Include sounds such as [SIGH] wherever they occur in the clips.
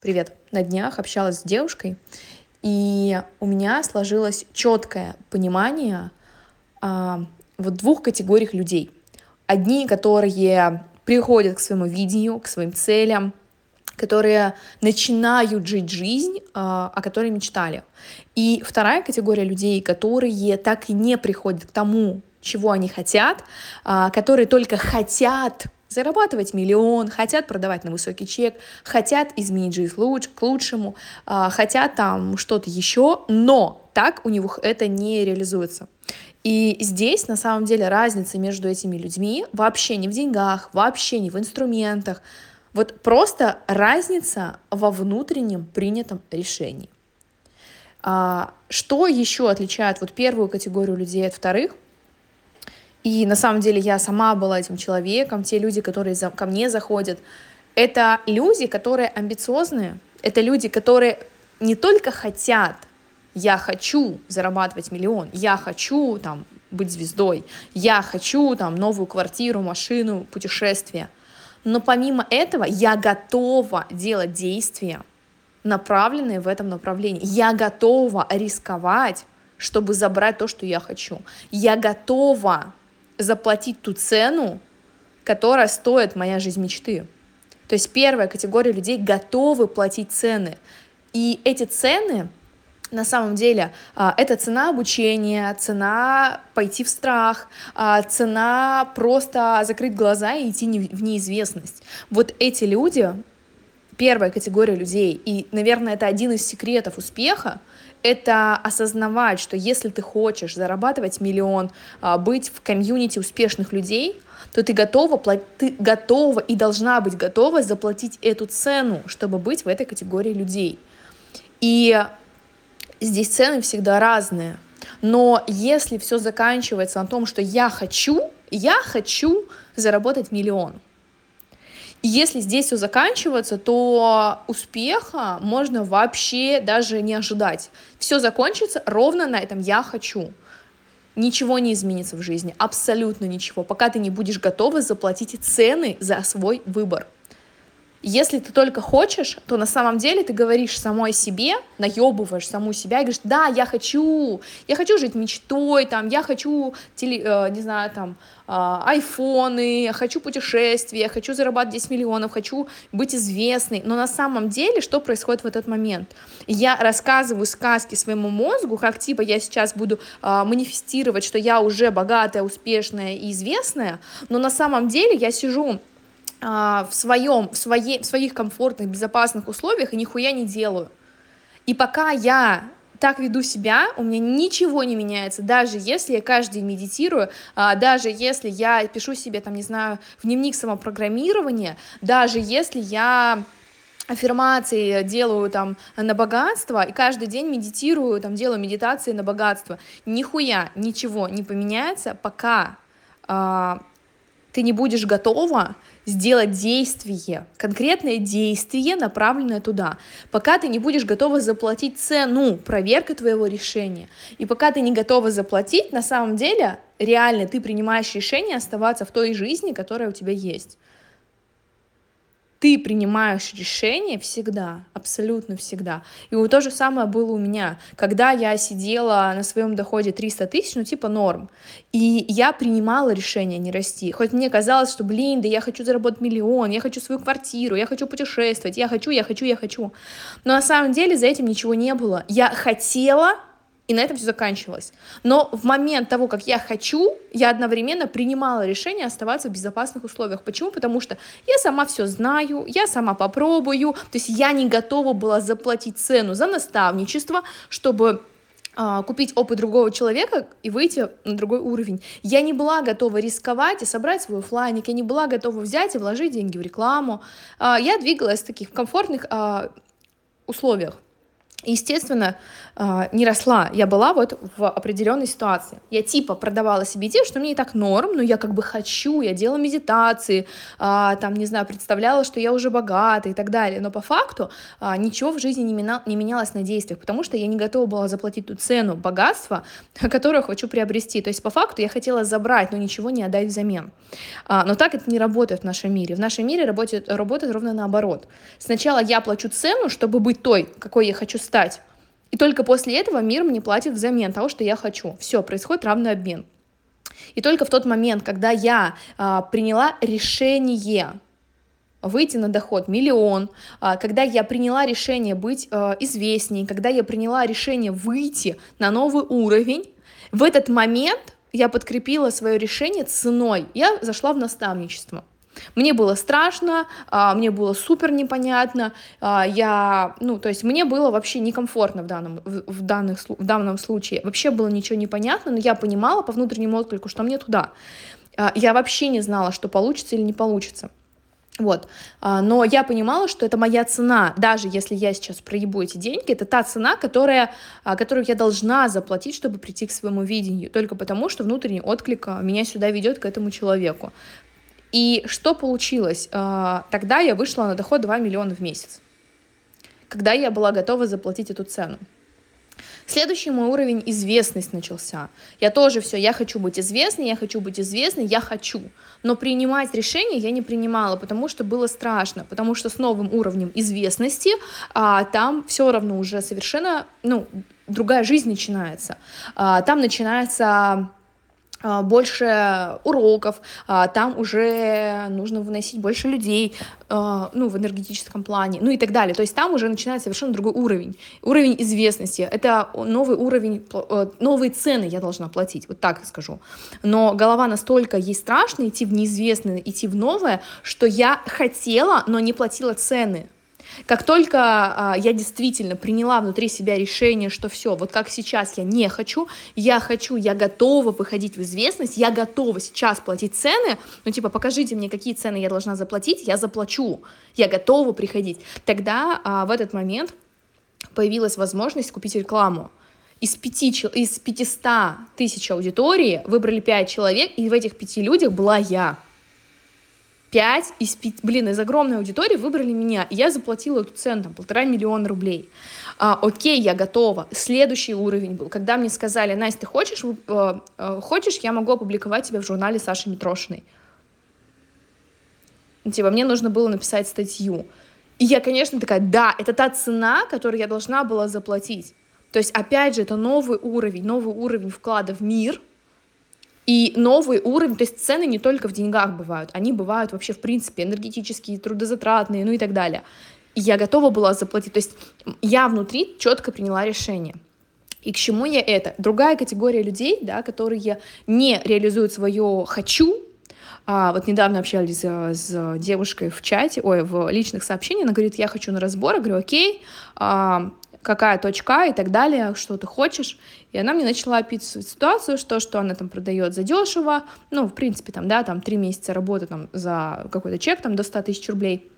Привет. На днях общалась с девушкой, и у меня сложилось четкое понимание а, вот двух категориях людей. Одни, которые приходят к своему видению, к своим целям, которые начинают жить жизнь, а, о которой мечтали. И вторая категория людей, которые так и не приходят к тому, чего они хотят, а, которые только хотят зарабатывать миллион, хотят продавать на высокий чек, хотят изменить жизнь лучше, к лучшему, а, хотят там что-то еще, но так у них это не реализуется. И здесь на самом деле разница между этими людьми вообще не в деньгах, вообще не в инструментах, вот просто разница во внутреннем принятом решении. А, что еще отличает вот первую категорию людей от вторых? И на самом деле я сама была этим человеком, те люди, которые за, ко мне заходят, это люди, которые амбициозные, это люди, которые не только хотят, я хочу зарабатывать миллион, я хочу там быть звездой, я хочу там новую квартиру, машину, путешествие. Но помимо этого я готова делать действия, направленные в этом направлении. Я готова рисковать, чтобы забрать то, что я хочу. Я готова заплатить ту цену, которая стоит моя жизнь мечты. То есть первая категория людей готовы платить цены. И эти цены, на самом деле, а, это цена обучения, цена пойти в страх, а, цена просто закрыть глаза и идти в неизвестность. Вот эти люди, первая категория людей, и, наверное, это один из секретов успеха, это осознавать, что если ты хочешь зарабатывать миллион, а, быть в комьюнити успешных людей, то ты готова, ты готова и должна быть готова заплатить эту цену, чтобы быть в этой категории людей. И здесь цены всегда разные. Но если все заканчивается на том, что я хочу, я хочу заработать миллион – если здесь все заканчивается, то успеха можно вообще даже не ожидать. Все закончится ровно на этом «я хочу». Ничего не изменится в жизни, абсолютно ничего, пока ты не будешь готова заплатить цены за свой выбор. Если ты только хочешь, то на самом деле ты говоришь самой себе, наебываешь саму себя и говоришь, да, я хочу, я хочу жить мечтой, там, я хочу, теле, э, не знаю, там, э, айфоны, я хочу путешествия, я хочу зарабатывать 10 миллионов, хочу быть известной. Но на самом деле что происходит в этот момент? Я рассказываю сказки своему мозгу, как типа я сейчас буду э, манифестировать, что я уже богатая, успешная и известная, но на самом деле я сижу а, в своем, в, своей, в своих комфортных, безопасных условиях и нихуя не делаю. И пока я так веду себя, у меня ничего не меняется, даже если я каждый день медитирую, а, даже если я пишу себе, там, не знаю, в дневник самопрограммирования, даже если я аффирмации делаю там на богатство, и каждый день медитирую, там делаю медитации на богатство, нихуя ничего не поменяется, пока а, ты не будешь готова сделать действие, конкретное действие, направленное туда, пока ты не будешь готова заплатить цену, проверка твоего решения. И пока ты не готова заплатить, на самом деле, реально ты принимаешь решение оставаться в той жизни, которая у тебя есть ты принимаешь решение всегда, абсолютно всегда. И вот то же самое было у меня, когда я сидела на своем доходе 300 тысяч, ну типа норм, и я принимала решение не расти. Хоть мне казалось, что, блин, да я хочу заработать миллион, я хочу свою квартиру, я хочу путешествовать, я хочу, я хочу, я хочу. Но на самом деле за этим ничего не было. Я хотела, и на этом все заканчивалось. Но в момент того, как я хочу, я одновременно принимала решение оставаться в безопасных условиях. Почему? Потому что я сама все знаю, я сама попробую, то есть я не готова была заплатить цену за наставничество, чтобы а, купить опыт другого человека и выйти на другой уровень. Я не была готова рисковать и собрать свой офлайник, я не была готова взять и вложить деньги в рекламу. А, я двигалась в таких комфортных а, условиях. Естественно, а, не росла. Я была вот в определенной ситуации. Я типа продавала себе идею, что мне и так норм, но я как бы хочу, я делала медитации, а, там, не знаю, представляла, что я уже богата и так далее. Но по факту а, ничего в жизни не, меня, не менялось на действиях, потому что я не готова была заплатить ту цену богатства, [LAUGHS] которую хочу приобрести. То есть по факту я хотела забрать, но ничего не отдать взамен. Но так это не работает в нашем мире. В нашем мире работает, работает ровно наоборот. Сначала я плачу цену, чтобы быть той, какой я хочу стать, и только после этого мир мне платит взамен того, что я хочу. Все, происходит равный обмен. И только в тот момент, когда я а, приняла решение выйти на доход миллион, а, когда я приняла решение быть а, известней, когда я приняла решение выйти на новый уровень, в этот момент я подкрепила свое решение ценой. Я зашла в наставничество. Мне было страшно, а, мне было супер непонятно, а, я, ну, то есть мне было вообще некомфортно в данном, в, данных, в данном случае, вообще было ничего непонятно, но я понимала по внутреннему отклику, что мне туда. А, я вообще не знала, что получится или не получится. Вот. Но я понимала, что это моя цена, даже если я сейчас проебу эти деньги, это та цена, которая, которую я должна заплатить, чтобы прийти к своему видению, только потому, что внутренний отклик меня сюда ведет к этому человеку. И что получилось? А, тогда я вышла на доход 2 миллиона в месяц, когда я была готова заплатить эту цену. Следующий мой уровень известность начался. Я тоже все, я хочу быть известной, я хочу быть известной, я хочу. Но принимать решения я не принимала, потому что было страшно, потому что с новым уровнем известности а, там все равно уже совершенно, ну, другая жизнь начинается. А, там начинается больше уроков, а, там уже нужно выносить больше людей, а, ну, в энергетическом плане, ну и так далее. То есть там уже начинается совершенно другой уровень. Уровень известности. Это новый уровень, э, новые цены я должна платить, вот так скажу. Но голова настолько ей страшно идти в неизвестное, идти в новое, что я хотела, но не платила цены. Как только а, я действительно приняла внутри себя решение, что все, вот как сейчас я не хочу, я хочу, я готова выходить в известность, я готова сейчас платить цены, ну типа покажите мне, какие цены я должна заплатить, я заплачу, я готова приходить. Тогда а, в этот момент появилась возможность купить рекламу. Из, пяти, из 500 тысяч аудитории выбрали 5 человек, и в этих пяти людях была я. 5 из 5, блин, из огромной аудитории выбрали меня, и я заплатила эту цену, там, полтора миллиона рублей. А, окей, я готова. Следующий уровень был, когда мне сказали, Настя, ты хочешь, э, э, хочешь, я могу опубликовать тебя в журнале Саши Митрошиной. Типа, мне нужно было написать статью. И я, конечно, такая, да, это та цена, которую я должна была заплатить. То есть, опять же, это новый уровень, новый уровень вклада в мир — и новый уровень, то есть цены не только в деньгах бывают, они бывают вообще в принципе энергетические, трудозатратные, ну и так далее. Я готова была заплатить, то есть я внутри четко приняла решение. И к чему я это? Другая категория людей, да, которые не реализуют свое «хочу», а, вот недавно общались с, с девушкой в чате, ой, в личных сообщениях, она говорит, я хочу на разбор, я говорю, окей, а, какая точка и так далее, что ты хочешь. И она мне начала описывать ситуацию, что, что она там продает за дешево, ну, в принципе, там, да, там, три месяца работы там за какой-то чек, там, до 100 тысяч рублей.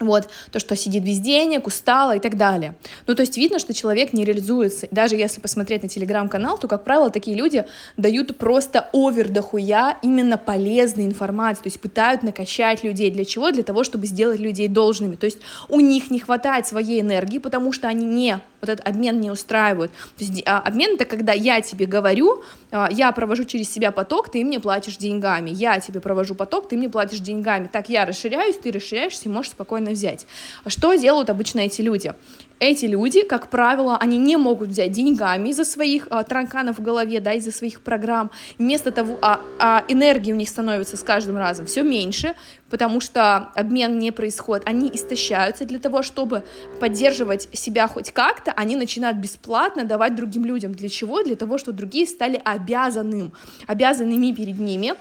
Вот, то, что сидит без денег, устала и так далее. Ну, то есть видно, что человек не реализуется. Даже если посмотреть на телеграм-канал, то, как правило, такие люди дают просто овер дохуя именно полезной информации, то есть пытают накачать людей. Для чего? Для того, чтобы сделать людей должными. То есть у них не хватает своей энергии, потому что они не вот этот обмен не устраивают. То есть а, обмен это когда я тебе говорю, а, я провожу через себя поток, ты мне платишь деньгами, я тебе провожу поток, ты мне платишь деньгами. Так я расширяюсь, ты расширяешься и можешь спокойно взять. Что делают обычно эти люди? Эти люди, как правило, они не могут взять деньгами из-за своих а, тараканов в голове, да, из-за своих программ. Вместо того, а, а энергии у них становится с каждым разом все меньше, потому что обмен не происходит. Они истощаются для того, чтобы поддерживать себя хоть как-то, они начинают бесплатно давать другим людям. Для чего? Для того, чтобы другие стали обязанным, обязанными перед ними.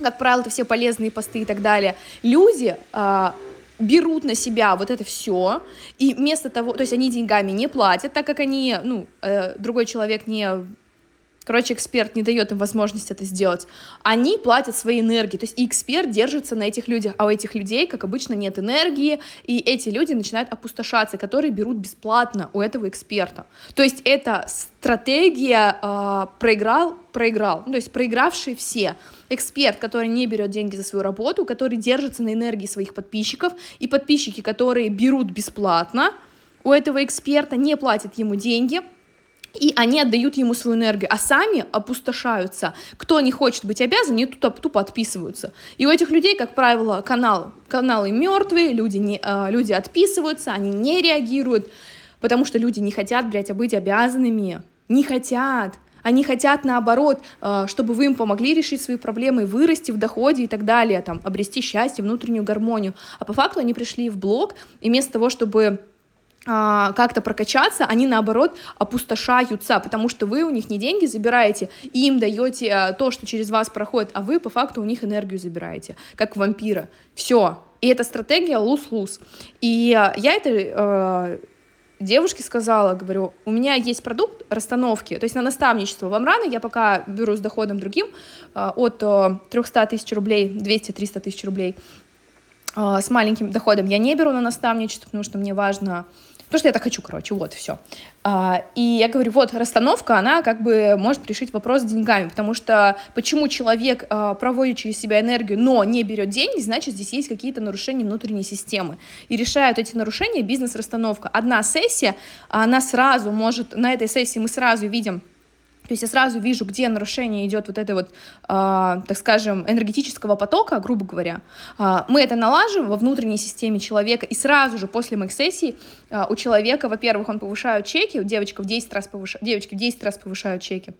Как правило, это все полезные посты и так далее. Люди а, берут на себя вот это все, и вместо того, то есть они деньгами не платят, так как они, ну, э, другой человек не короче, эксперт не дает им возможность это сделать, они платят свои энергии, то есть и эксперт держится на этих людях, а у этих людей, как обычно, нет энергии, и эти люди начинают опустошаться, которые берут бесплатно у этого эксперта. То есть это стратегия э, проиграл, проиграл, ну, то есть проигравшие все. Эксперт, который не берет деньги за свою работу, который держится на энергии своих подписчиков, и подписчики, которые берут бесплатно, у этого эксперта не платят ему деньги, и они отдают ему свою энергию, а сами опустошаются. Кто не хочет быть обязан, они тупо, тупо отписываются. И у этих людей, как правило, канал, каналы мертвые, люди, не, э, люди отписываются, они не реагируют, потому что люди не хотят, блядь, быть обязанными. Не хотят. Они хотят, наоборот, э, чтобы вы им помогли решить свои проблемы, вырасти в доходе и так далее, там, обрести счастье, внутреннюю гармонию. А по факту они пришли в блог, и вместо того, чтобы а, как-то прокачаться, они наоборот опустошаются, потому что вы у них не деньги забираете, им даете а, то, что через вас проходит, а вы по факту у них энергию забираете, как вампира. Все. И эта стратегия луз-луз. И а, я это э, девушке сказала, говорю, у меня есть продукт расстановки, то есть на наставничество вам рано, я пока беру с доходом другим э, от э, 300 тысяч рублей, 200-300 тысяч рублей, с маленьким доходом я не беру на наставничество, потому что мне важно Потому что я так хочу, короче, вот, все. А, и я говорю, вот, расстановка, она как бы может решить вопрос с деньгами, потому что почему человек а, проводит через себя энергию, но не берет деньги, значит, здесь есть какие-то нарушения внутренней системы. И решают эти нарушения бизнес-расстановка. Одна сессия, она сразу может, на этой сессии мы сразу видим, то есть я сразу вижу, где нарушение идет вот этой вот, э, так скажем, энергетического потока, грубо говоря. Э, мы это налаживаем во внутренней системе человека, и сразу же после моих сессий э, у человека, во-первых, он повышает чеки, у девочек в 10 раз повышают, девочки в 10 раз повышают чеки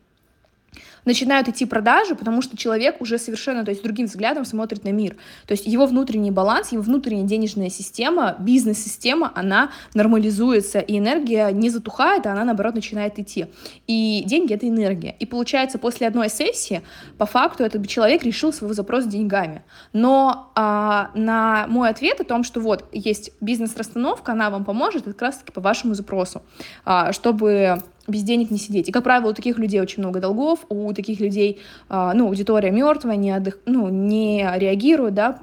начинают идти продажи, потому что человек уже совершенно, то есть другим взглядом смотрит на мир. То есть его внутренний баланс, его внутренняя денежная система, бизнес-система, она нормализуется, и энергия не затухает, а она, наоборот, начинает идти. И деньги — это энергия. И получается, после одной сессии, по факту, этот человек решил свой запрос деньгами. Но а, на мой ответ о том, что вот есть бизнес-расстановка, она вам поможет, это как раз-таки по вашему запросу, а, чтобы без денег не сидеть. И, как правило, у таких людей очень много долгов, у таких людей, а, ну, аудитория мертвая, не, отдых, ну, не реагирует, да,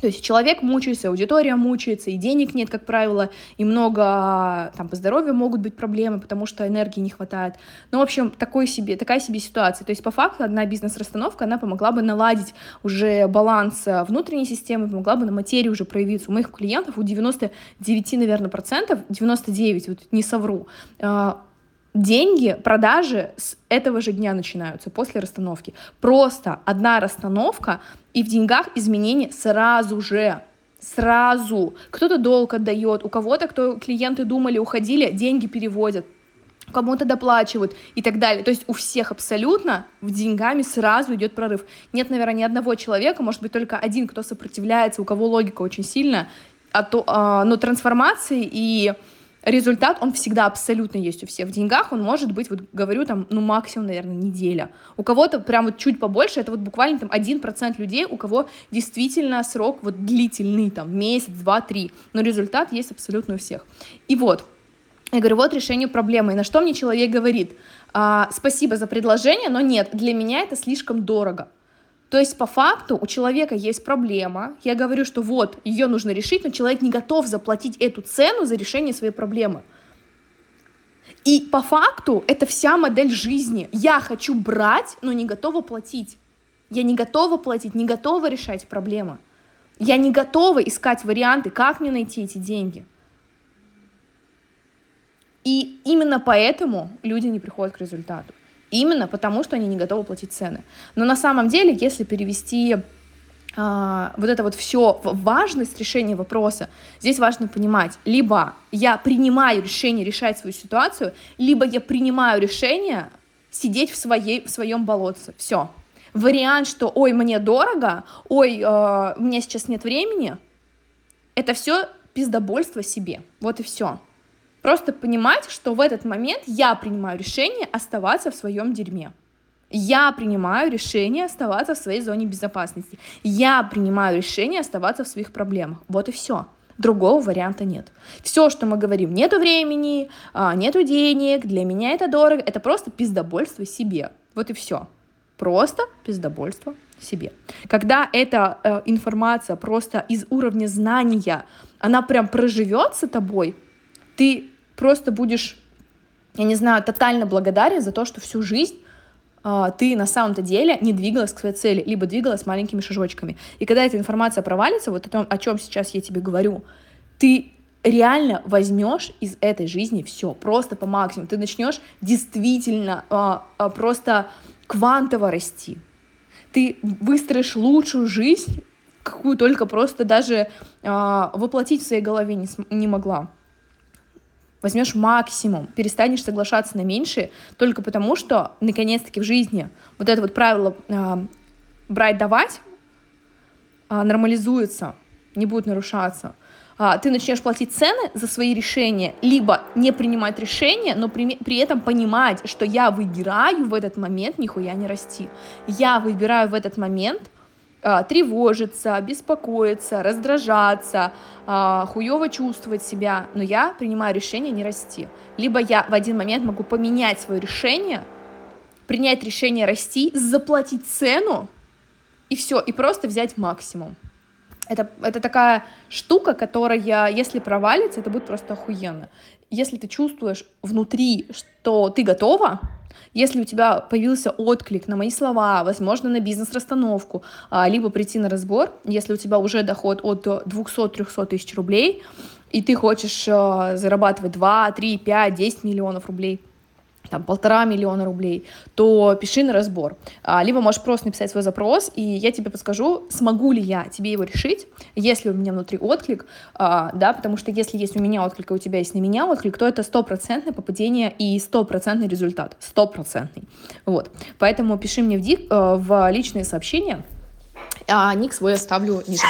то есть человек мучается, аудитория мучается, и денег нет, как правило, и много, там, по здоровью могут быть проблемы, потому что энергии не хватает. Ну, в общем, такой себе, такая себе ситуация. То есть, по факту, одна бизнес-расстановка, она помогла бы наладить уже баланс внутренней системы, помогла бы на материи уже проявиться. У моих клиентов, у 99, наверное, процентов, 99, вот не совру, а, деньги, продажи с этого же дня начинаются, после расстановки. Просто одна расстановка, и в деньгах изменения сразу же. Сразу. Кто-то долг отдает, у кого-то, кто клиенты думали, уходили, деньги переводят кому-то доплачивают и так далее. То есть у всех абсолютно в деньгами сразу идет прорыв. Нет, наверное, ни одного человека, может быть, только один, кто сопротивляется, у кого логика очень сильная, а то, а, но трансформации и результат, он всегда абсолютно есть у всех. В деньгах он может быть, вот говорю, там, ну, максимум, наверное, неделя. У кого-то прям вот чуть побольше, это вот буквально там 1% людей, у кого действительно срок вот длительный, там, месяц, два, три. Но результат есть абсолютно у всех. И вот, я говорю, вот решение проблемы. И на что мне человек говорит? А, спасибо за предложение, но нет, для меня это слишком дорого. То есть по факту у человека есть проблема, я говорю, что вот, ее нужно решить, но человек не готов заплатить эту цену за решение своей проблемы. И по факту это вся модель жизни. Я хочу брать, но не готова платить. Я не готова платить, не готова решать проблемы. Я не готова искать варианты, как мне найти эти деньги. И именно поэтому люди не приходят к результату. Именно потому, что они не готовы платить цены. Но на самом деле, если перевести а, вот это вот все важность решения вопроса, здесь важно понимать, либо я принимаю решение решать свою ситуацию, либо я принимаю решение сидеть в, своей, в своем болотце. Все. Вариант, что ой, мне дорого, ой, э, у меня сейчас нет времени, это все пиздобольство себе. Вот и все. Просто понимать, что в этот момент я принимаю решение оставаться в своем дерьме. Я принимаю решение оставаться в своей зоне безопасности. Я принимаю решение оставаться в своих проблемах. Вот и все. Другого варианта нет. Все, что мы говорим, нету времени, а, нету денег, для меня это дорого, это просто пиздобольство себе. Вот и все. Просто пиздобольство себе. Когда эта э, информация просто из уровня знания, она прям проживется тобой, ты просто будешь, я не знаю, тотально благодарен за то, что всю жизнь э, ты на самом-то деле не двигалась к своей цели, либо двигалась маленькими шажочками. И когда эта информация провалится, вот о том, о чем сейчас я тебе говорю, ты реально возьмешь из этой жизни все, просто по максимуму. Ты начнешь действительно а, а, просто квантово расти. Ты выстроишь лучшую жизнь, какую только просто даже а, воплотить в своей голове не, не могла. Возьмешь максимум, перестанешь соглашаться на меньшее, только потому что, наконец-таки, в жизни вот это вот правило а, брать-давать а, нормализуется, не будет нарушаться. А, ты начнешь платить цены за свои решения, либо не принимать решения, но при, при этом понимать, что я выбираю в этот момент нихуя не расти. Я выбираю в этот момент тревожиться, беспокоиться, раздражаться, а, хуево чувствовать себя, но я принимаю решение не расти. Либо я в один момент могу поменять свое решение, принять решение расти, заплатить цену, и все, и просто взять максимум. Это, это такая штука, которая, если провалится, это будет просто охуенно. Если ты чувствуешь внутри, что ты готова, если у тебя появился отклик на мои слова, возможно, на бизнес-расстановку, а, либо прийти на разбор, если у тебя уже доход от 200-300 тысяч рублей, и ты хочешь а, зарабатывать 2, 3, 5, 10 миллионов рублей – там полтора миллиона рублей, то пиши на разбор. А, либо можешь просто написать свой запрос, и я тебе подскажу, смогу ли я тебе его решить, если у меня внутри отклик, а, да, потому что если есть у меня отклик, и у тебя есть на меня отклик, то это стопроцентное попадение и стопроцентный результат, стопроцентный. Вот, поэтому пиши мне в, э, в личные сообщения, а ник свой оставлю ниже.